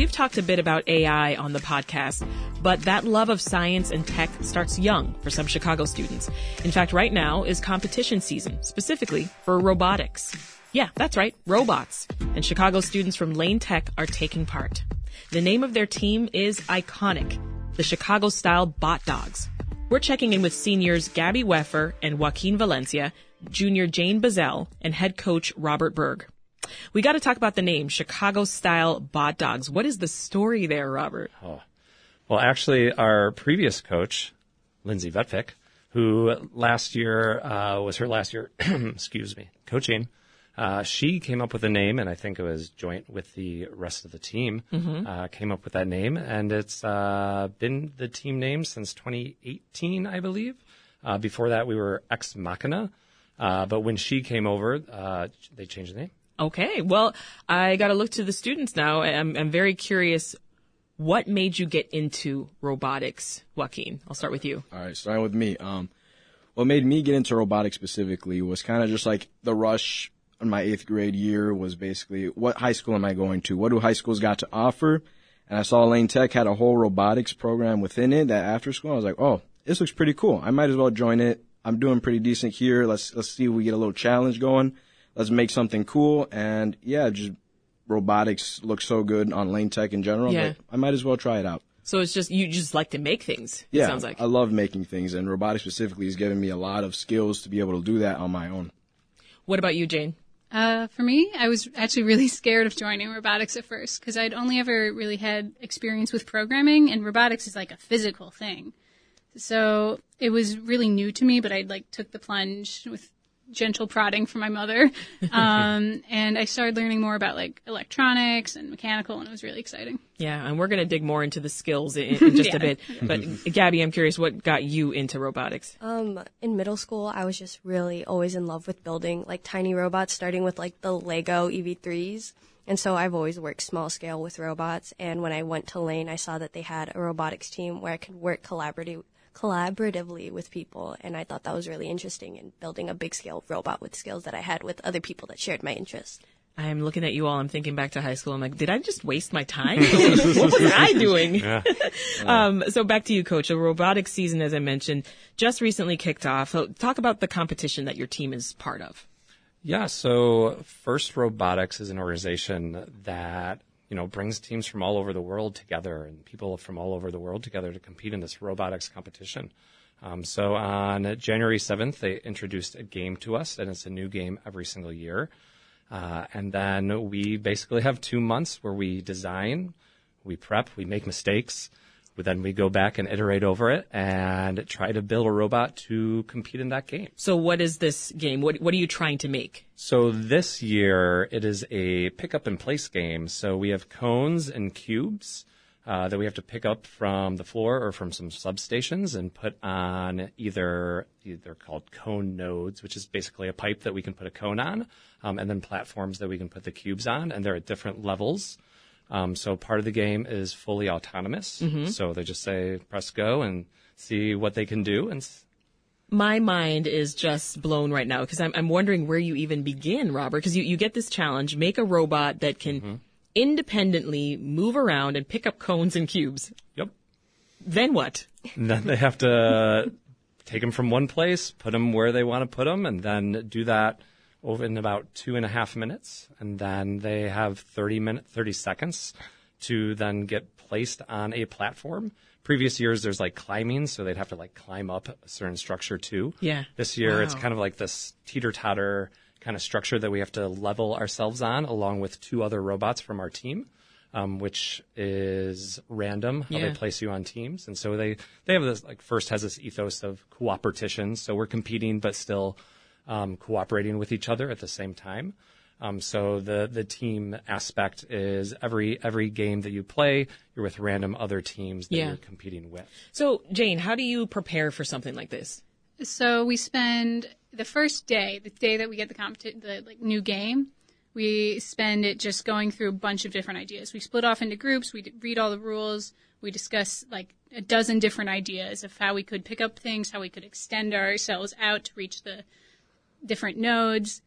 We've talked a bit about AI on the podcast, but that love of science and tech starts young for some Chicago students. In fact, right now is competition season, specifically for robotics. Yeah, that's right, robots. And Chicago students from Lane Tech are taking part. The name of their team is iconic, the Chicago style Bot Dogs. We're checking in with seniors Gabby Weffer and Joaquin Valencia, junior Jane Bazell, and head coach Robert Berg. We got to talk about the name Chicago style Bot Dogs. What is the story there, Robert? Oh. Well, actually, our previous coach, Lindsay Vetvick, who last year uh, was her last year, excuse me, coaching. Uh, she came up with a name, and I think it was joint with the rest of the team. Mm-hmm. Uh, came up with that name, and it's uh, been the team name since 2018, I believe. Uh, before that, we were Ex Machina, uh, but when she came over, they changed the name. Okay. Well, I got to look to the students now. I'm, I'm very curious. What made you get into robotics, Joaquin? I'll start with you. All right, starting with me. Um, what made me get into robotics specifically was kind of just like the rush in my eighth grade year was basically what high school am I going to? What do high schools got to offer? And I saw Lane Tech had a whole robotics program within it that after school I was like, oh, this looks pretty cool. I might as well join it. I'm doing pretty decent here. Let's let's see if we get a little challenge going let's make something cool. And yeah, just robotics looks so good on Lane Tech in general. Yeah. I might as well try it out. So it's just you just like to make things. Yeah, sounds like I love making things, and robotics specifically has given me a lot of skills to be able to do that on my own. What about you, Jane? Uh, for me, I was actually really scared of joining robotics at first because I'd only ever really had experience with programming, and robotics is like a physical thing. So it was really new to me, but I like took the plunge with gentle prodding from my mother. Um, and I started learning more about like electronics and mechanical, and it was really exciting. Yeah, and we're going to dig more into the skills in, in just yeah. a bit. But Gabby, I'm curious, what got you into robotics? Um, in middle school, I was just really always in love with building like tiny robots, starting with like the Lego EV3s. And so I've always worked small scale with robots. And when I went to Lane, I saw that they had a robotics team where I could work collaboratively collaboratively with people. And I thought that was really interesting in building a big scale robot with skills that I had with other people that shared my interests. I'm looking at you all. I'm thinking back to high school. I'm like, did I just waste my time? what was I doing? Yeah. um, so back to you, coach. The robotics season, as I mentioned, just recently kicked off. So talk about the competition that your team is part of. Yeah. So First Robotics is an organization that you know, brings teams from all over the world together and people from all over the world together to compete in this robotics competition. Um, so on January 7th, they introduced a game to us, and it's a new game every single year. Uh, and then we basically have two months where we design, we prep, we make mistakes, but then we go back and iterate over it and try to build a robot to compete in that game. So what is this game? What, what are you trying to make? So this year it is a pick up and place game. So we have cones and cubes. Uh, that we have to pick up from the floor or from some substations and put on either they're called cone nodes, which is basically a pipe that we can put a cone on, um, and then platforms that we can put the cubes on, and they're at different levels. Um, so part of the game is fully autonomous. Mm-hmm. So they just say press go and see what they can do. And my mind is just blown right now because I'm, I'm wondering where you even begin, Robert. Because you, you get this challenge: make a robot that can mm-hmm. independently move around and pick up cones and cubes. Yep. Then what? And then they have to take them from one place, put them where they want to put them, and then do that over in about two and a half minutes, and then they have 30 minute, 30 seconds to then get placed on a platform. Previous years, there's like climbing, so they'd have to like climb up a certain structure too. Yeah. This year, wow. it's kind of like this teeter totter kind of structure that we have to level ourselves on, along with two other robots from our team. Um, which is random how yeah. they place you on teams. And so they, they have this, like, first has this ethos of cooperation. So we're competing, but still um, cooperating with each other at the same time. Um, so the the team aspect is every every game that you play, you're with random other teams that yeah. you're competing with. So Jane, how do you prepare for something like this? So we spend the first day, the day that we get the competi- the like new game, we spend it just going through a bunch of different ideas. We split off into groups. We d- read all the rules. We discuss like a dozen different ideas of how we could pick up things, how we could extend ourselves out to reach the different nodes.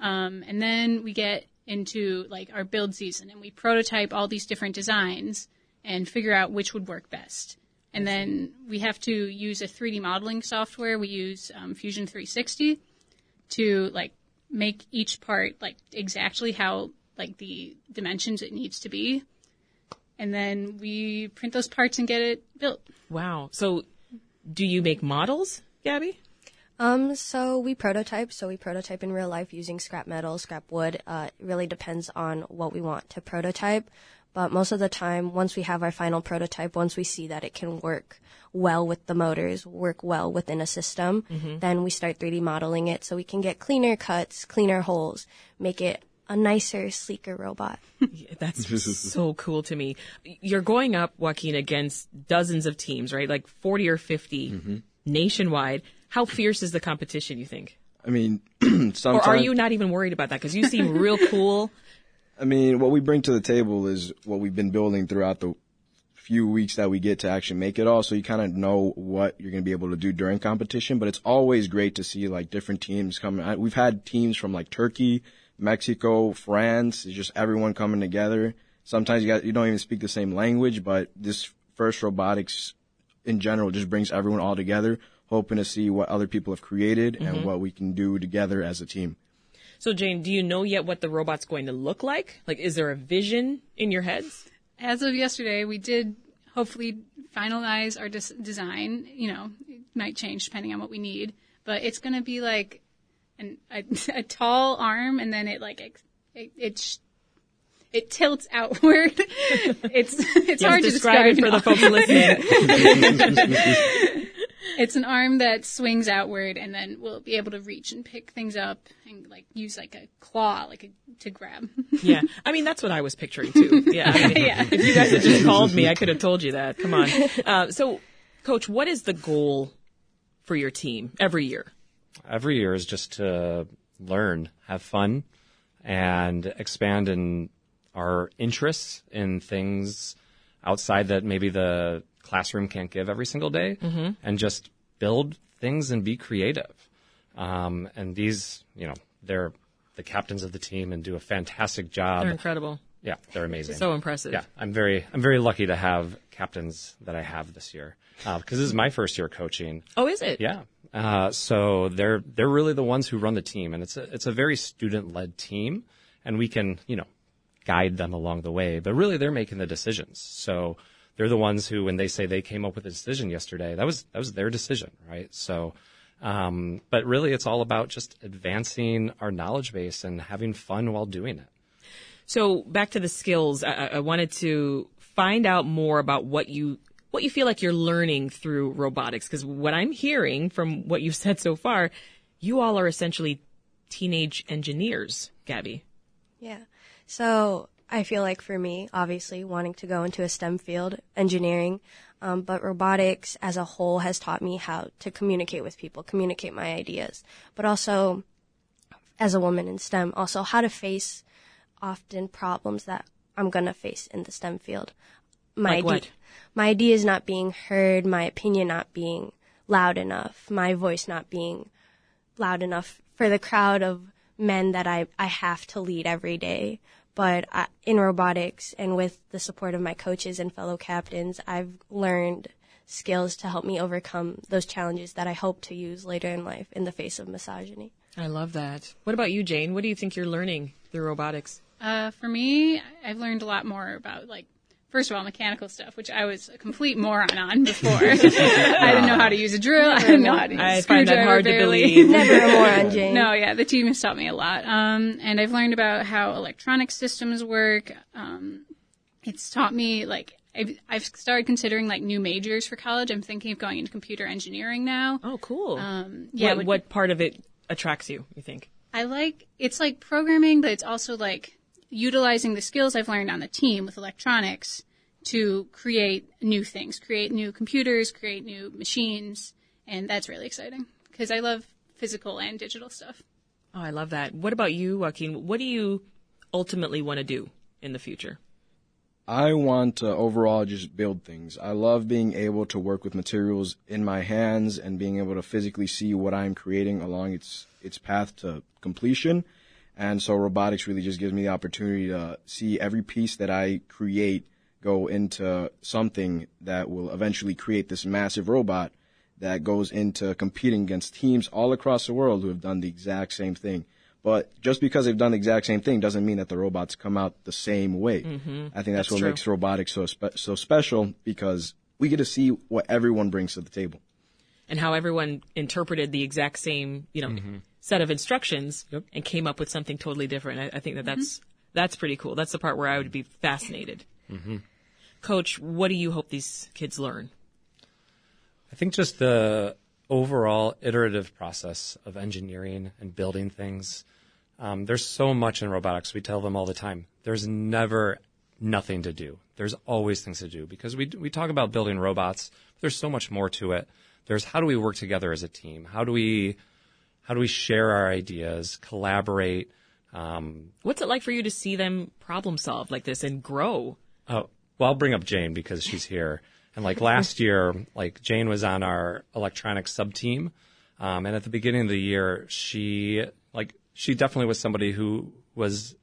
Um, and then we get into like our build season and we prototype all these different designs and figure out which would work best. And then we have to use a 3D modeling software. We use um, Fusion 360 to like make each part like exactly how like the dimensions it needs to be. And then we print those parts and get it built. Wow. So, do you make models, Gabby? Um, so we prototype. So we prototype in real life using scrap metal, scrap wood. Uh, it really depends on what we want to prototype. But most of the time, once we have our final prototype, once we see that it can work well with the motors, work well within a system, then we start 3D modeling it so we can get cleaner cuts, cleaner holes, make it a nicer, sleeker robot. That's so cool to me. You're going up, Joaquin, against dozens of teams, right? Like 40 or 50 nationwide. How fierce is the competition, you think? I mean, sometimes. Or are you not even worried about that? Because you seem real cool. I mean, what we bring to the table is what we've been building throughout the few weeks that we get to actually make it all. So you kind of know what you're going to be able to do during competition. But it's always great to see like different teams coming. I- We've had teams from like Turkey, Mexico, France. It's just everyone coming together. Sometimes you got you don't even speak the same language, but this first robotics in general just brings everyone all together, hoping to see what other people have created and mm-hmm. what we can do together as a team. So, Jane, do you know yet what the robot's going to look like? Like, is there a vision in your heads? As of yesterday, we did hopefully finalize our des- design. You know, it might change depending on what we need, but it's going to be like an, a, a tall arm, and then it like ex- it it, sh- it tilts outward. it's it's Yes, hard to describe describe it for the folks listening. It's an arm that swings outward, and then we'll be able to reach and pick things up and like use like a claw, like a, to grab. yeah. I mean, that's what I was picturing too. Yeah. I mean, Yeah. If you guys had just called me, I could have told you that. Come on. Uh, so, Coach, what is the goal for your team every year? every year is just to learn, have fun, and expand in our interests in things outside that maybe the classroom can't give every single day, and just build things and be creative. Um, and these, you know, they're the captains of the team and do a fantastic job. They're incredible. Yeah, they're amazing. So impressive. Yeah, I'm very, I'm very lucky to have captains that I have this year because this is my first year coaching. Oh, is it? Yeah. Uh, so they're they're really the ones who run the team, and it's a it's a very student led team, and we can you know guide them along the way, but really they're making the decisions. So they're the ones who, when they say they came up with a decision yesterday, that was that was their decision, right? So, um, but really it's all about just advancing our knowledge base and having fun while doing it. So back to the skills, I, I- I wanted to find out more about what you what you feel like you're learning through robotics. Because what I'm hearing from what you've said so far, you all are essentially teenage engineers, Gabby. Yeah. So I feel like for me, obviously, wanting to go into a STEM field, engineering, um, but robotics as a whole has taught me how to communicate with people, communicate my ideas, but also as a woman in STEM, also how to face often problems that I'm gonna face in the STEM field. My Like what? my ideas not being heard, my opinion not being loud enough, my voice not being loud enough for the crowd of men that I, I have to lead every day. But I, in robotics and with the support of my coaches and fellow captains, I've learned skills to help me overcome those challenges that I hope to use later in life in the face of misogyny. I love that. What about you, Jane? What do you think you're learning through robotics? Uh, for me, I've learned a lot more about like, first of all, mechanical stuff, which I was a complete moron on before. I didn't know how to use a drill. I didn't know how to use I a find that screwdriver hard to barely. believe. Never a moron, Jane. No, yeah, the team has taught me a lot. Um, and I've learned about how electronic systems work. Um, it's taught me like I've, I've started considering like new majors for college. I'm thinking of going into computer engineering now. Oh, cool. Um, yeah, what, would- what part of it attracts you? You think? I like it's like programming, but it's also like utilizing the skills I've learned on the team with electronics to create new things, create new computers, create new machines, and that's really exciting because I love physical and digital stuff. Oh, I love that. What about you, Joaquin? What do you ultimately want to do in the future? I want to overall just build things. I love being able to work with materials in my hands and being able to physically see what I'm creating along its its path to completion. And so robotics really just gives me the opportunity to see every piece that I create go into something that will eventually create this massive robot that goes into competing against teams all across the world who have done the exact same thing. But just because they've done the exact same thing doesn't mean that the robots come out the same way. Mm-hmm. I think that's, that's what true. makes robotics so spe- so special because we get to see what everyone brings to the table and how everyone interpreted the exact same, you know, mm-hmm. set of instructions yep. and came up with something totally different. I, I think that mm-hmm. that's that's pretty cool. That's the part where I would be fascinated. Mm-hmm. Coach, what do you hope these kids learn? I think just the overall iterative process of engineering and building things. Um, there's so much in robotics. We tell them all the time. There's never nothing to do. There's always things to do because we we talk about building robots. there's so much more to it. There's how do we work together as a team? How do we how do we share our ideas, collaborate? Um, What's it like for you to see them problem solve like this and grow? Oh, well, I'll bring up Jane because she's here. And like last year, like Jane was on our electronics sub team. Um, and at the beginning of the year, she like she definitely was somebody who was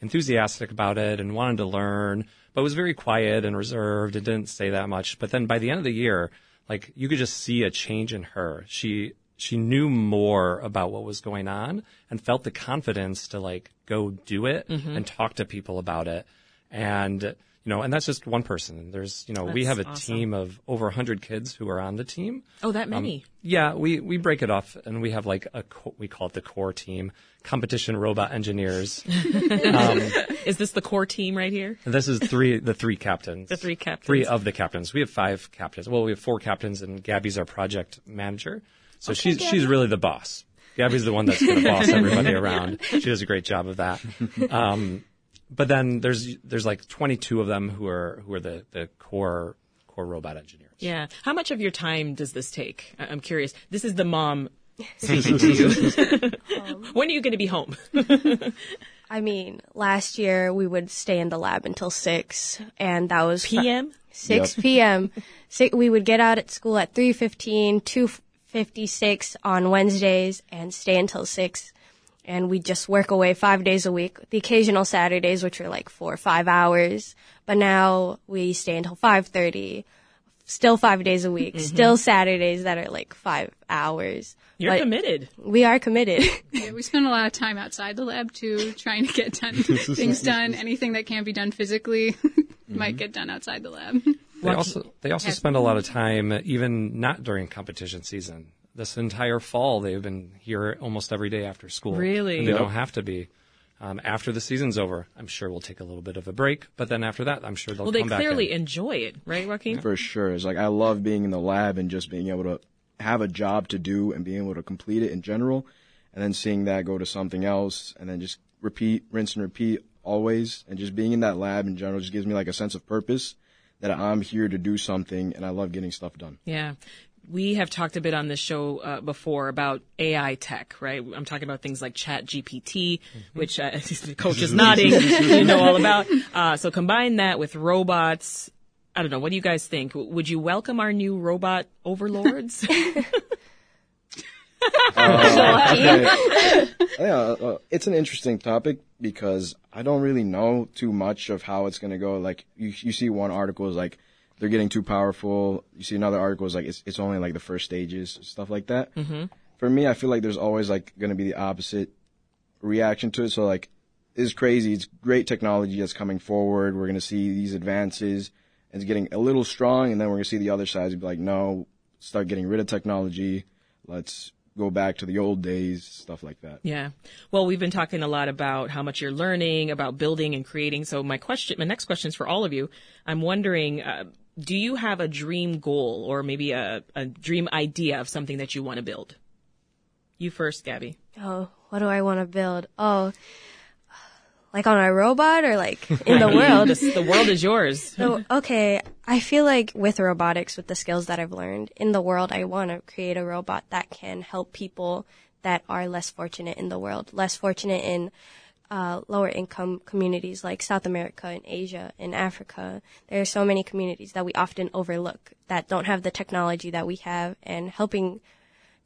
enthusiastic about it and wanted to learn, but was very quiet and reserved and didn't say that much. But then by the end of the year, like you could just see a change in her. She she knew more about what was going on and felt the confidence to like go do it mm-hmm. and talk to people about it. And you know, and that's just one person. There's, you know, that's we have a awesome. team of over 100 kids who are on the team. Oh, that many? Um, yeah, we, we break it off and we have like a, co- we call it the core team, competition robot engineers. um, is this the core team right here? This is three, the three captains. The three captains. Three of the captains. We have five captains. Well, we have four captains and Gabby's our project manager. So okay, she's, Gabby. she's really the boss. Gabby's the one that's going to boss everybody around. She does a great job of that. Um, but then there's there's like 22 of them who are who are the the core core robot engineers. Yeah. How much of your time does this take? I'm curious. This is the mom speaking to you. um, when are you going to be home? I mean, last year we would stay in the lab until six, and that was p.m. Six yep. p.m. we would get out at school at three fifteen, two fifty six on Wednesdays, and stay until six and we just work away five days a week. The occasional Saturdays, which are like four or five hours, but now we stay until five thirty. Still five days a week. Mm-hmm. Still Saturdays that are like five hours. You're but committed. We are committed. yeah, we spend a lot of time outside the lab too, trying to get done things done. Anything that can't be done physically mm-hmm. might get done outside the lab. They also they also spend a lot of time even not during competition season this entire fall they've been here almost every day after school. Really? And they yep. don't have to be. Um, after the season's over, I'm sure we'll take a little bit of a break, but then after that, I'm sure they'll well, they clearly enjoy it, right, Joaquin? For sure. It's like I love being in the lab and just being able to have a job to do and being able to complete it in general, and then seeing that go to something else, and then just repeat, rinse and repeat always, and just being in that lab in general just gives me like a sense of purpose that I'm here to do something, and I love getting stuff done. Yeah we have talked a bit on this show uh, before about AI tech, right? I'm talking about things like Chat GPT, mm-hmm. which uh, the coach is nodding, you know all about. Uh, so combine that with robots. I don't know. What do you guys think? Would you welcome our new robot overlords? uh, yeah, uh, it's an interesting topic because I don't really know too much of how it's going to go. Like you, you see one article is like they're getting too powerful. You see another article is like it's it's only like the first stages, stuff like that. Mm-hmm. For me, I feel like there's always like going to be the opposite reaction to it. So like, it's crazy. It's great technology that's coming forward. We're going to see these advances. It's getting a little strong, and then we're going to see the other side be like, no, start getting rid of technology. Let's go back to the old days, stuff like that. Yeah. Well, we've been talking a lot about how much you're learning, about building and creating. So my question, my next question is for all of you. I'm wondering, uh, do you have a dream goal or maybe a, a dream idea of something that you want to build? You first, Gabby. Oh, what do I want to build? Oh, Like on a robot or like in the world? the, the world is yours. So, okay, I feel like with robotics, with the skills that I've learned in the world, I want to create a robot that can help people that are less fortunate in the world, less fortunate in uh, lower income communities like South America and Asia and Africa. There are so many communities that we often overlook that don't have the technology that we have and helping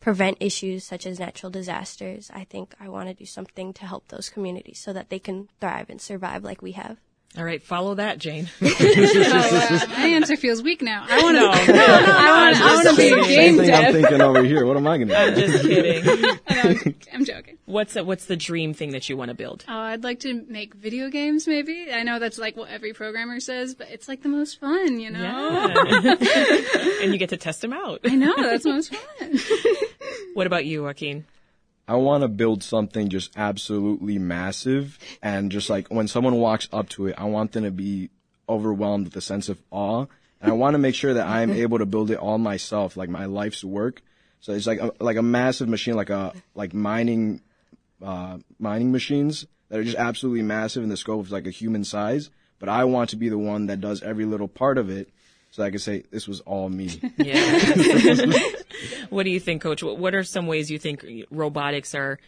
prevent issues such as natural disasters. I think I want to do something to help those communities so that they can thrive and survive like we have. All right, follow that, Jane. oh, uh, my answer feels weak now. I want to. No, no, no, I want. I want to be a game Same thing I'm thinking over here. What am I gonna I'm do? just kidding. No, I'm joking. What's the, what's the dream thing that you want to build? Oh, I'd like to make video games. Maybe I know that's like what every programmer says, but it's like the most fun, you know. Yeah. and you get to test them out. I know that's most fun. What about you, Joaquin? I want to build something just absolutely massive, and just like when someone walks up to it, I want them to be overwhelmed with a sense of awe, and I want to make sure that I'm able to build it all myself, like my life's work. So it's like a, like a massive machine, like a like mining uh, mining machines that are just absolutely massive in the scope of like a human size. But I want to be the one that does every little part of it, so I can say this was all me. Yeah. what do you think, Coach? What, what are some ways you think robotics are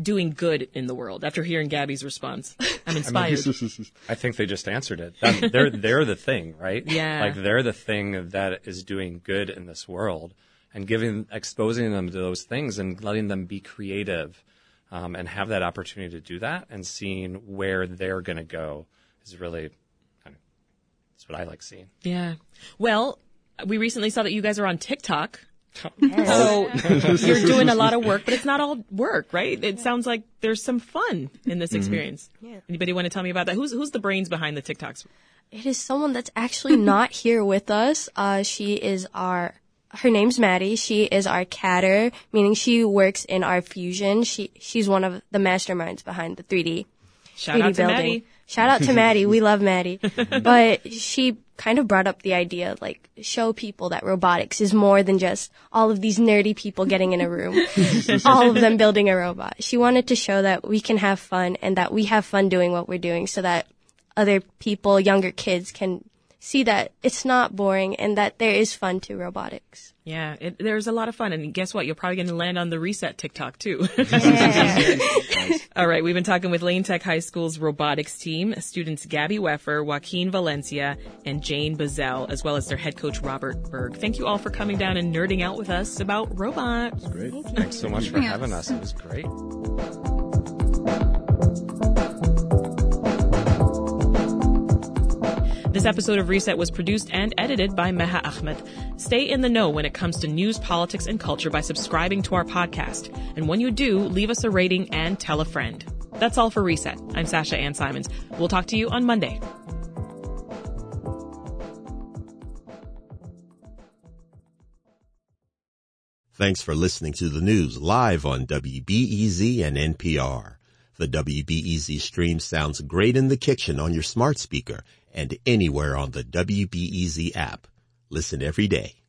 doing good in the world? After hearing Gabby's response, I'm inspired. I think they just answered it. That, they're they're the thing, right? Yeah. Like they're the thing that is doing good in this world, and giving exposing them to those things and letting them be creative, um, and have that opportunity to do that, and seeing where they're going to go is really kind of that's what I like seeing. yeah. Well, we recently saw that you guys are on TikTok. So you're doing a lot of work, but it's not all work, right? It sounds like there's some fun in this experience. Yeah. Anybody want to tell me about that? Who's who's the brains behind the TikToks? It is someone that's actually not here with us. Uh, she is our, her name's Maddie. She is our CADder, meaning she works in our fusion. She, she's one of the masterminds behind the 3D. Shout 3D out to building. Maddie. Shout out to Maddie. We love Maddie. But she kind of brought up the idea, like, show people that robotics is more than just all of these nerdy people getting in a room, all of them building a robot. She wanted to show that we can have fun and that we have fun doing what we're doing so that other people, younger kids can see that it's not boring and that there is fun to robotics. Yeah, it, there's a lot of fun, and guess what? You're probably going to land on the Reset TikTok too. All right, we've been talking with Lane Tech High School's robotics team, students Gabby Weffer, Joaquin Valencia, and Jane Bazell, as well as their head coach Robert Berg. Thank you all for coming down and nerding out with us about robots. Great. Thanks so much for having us. It was great. This episode of Reset was produced and edited by Meha Ahmed. Stay in the know when it comes to news, politics, and culture by subscribing to our podcast. And when you do, leave us a rating and tell a friend. That's all for Reset. I'm Sasha Ann Simons. We'll talk to you on Monday. Thanks for listening to the news live on WBEZ and NPR. The WBEZ stream sounds great in the kitchen on your smart speaker and anywhere on the WBEZ app. Listen every day.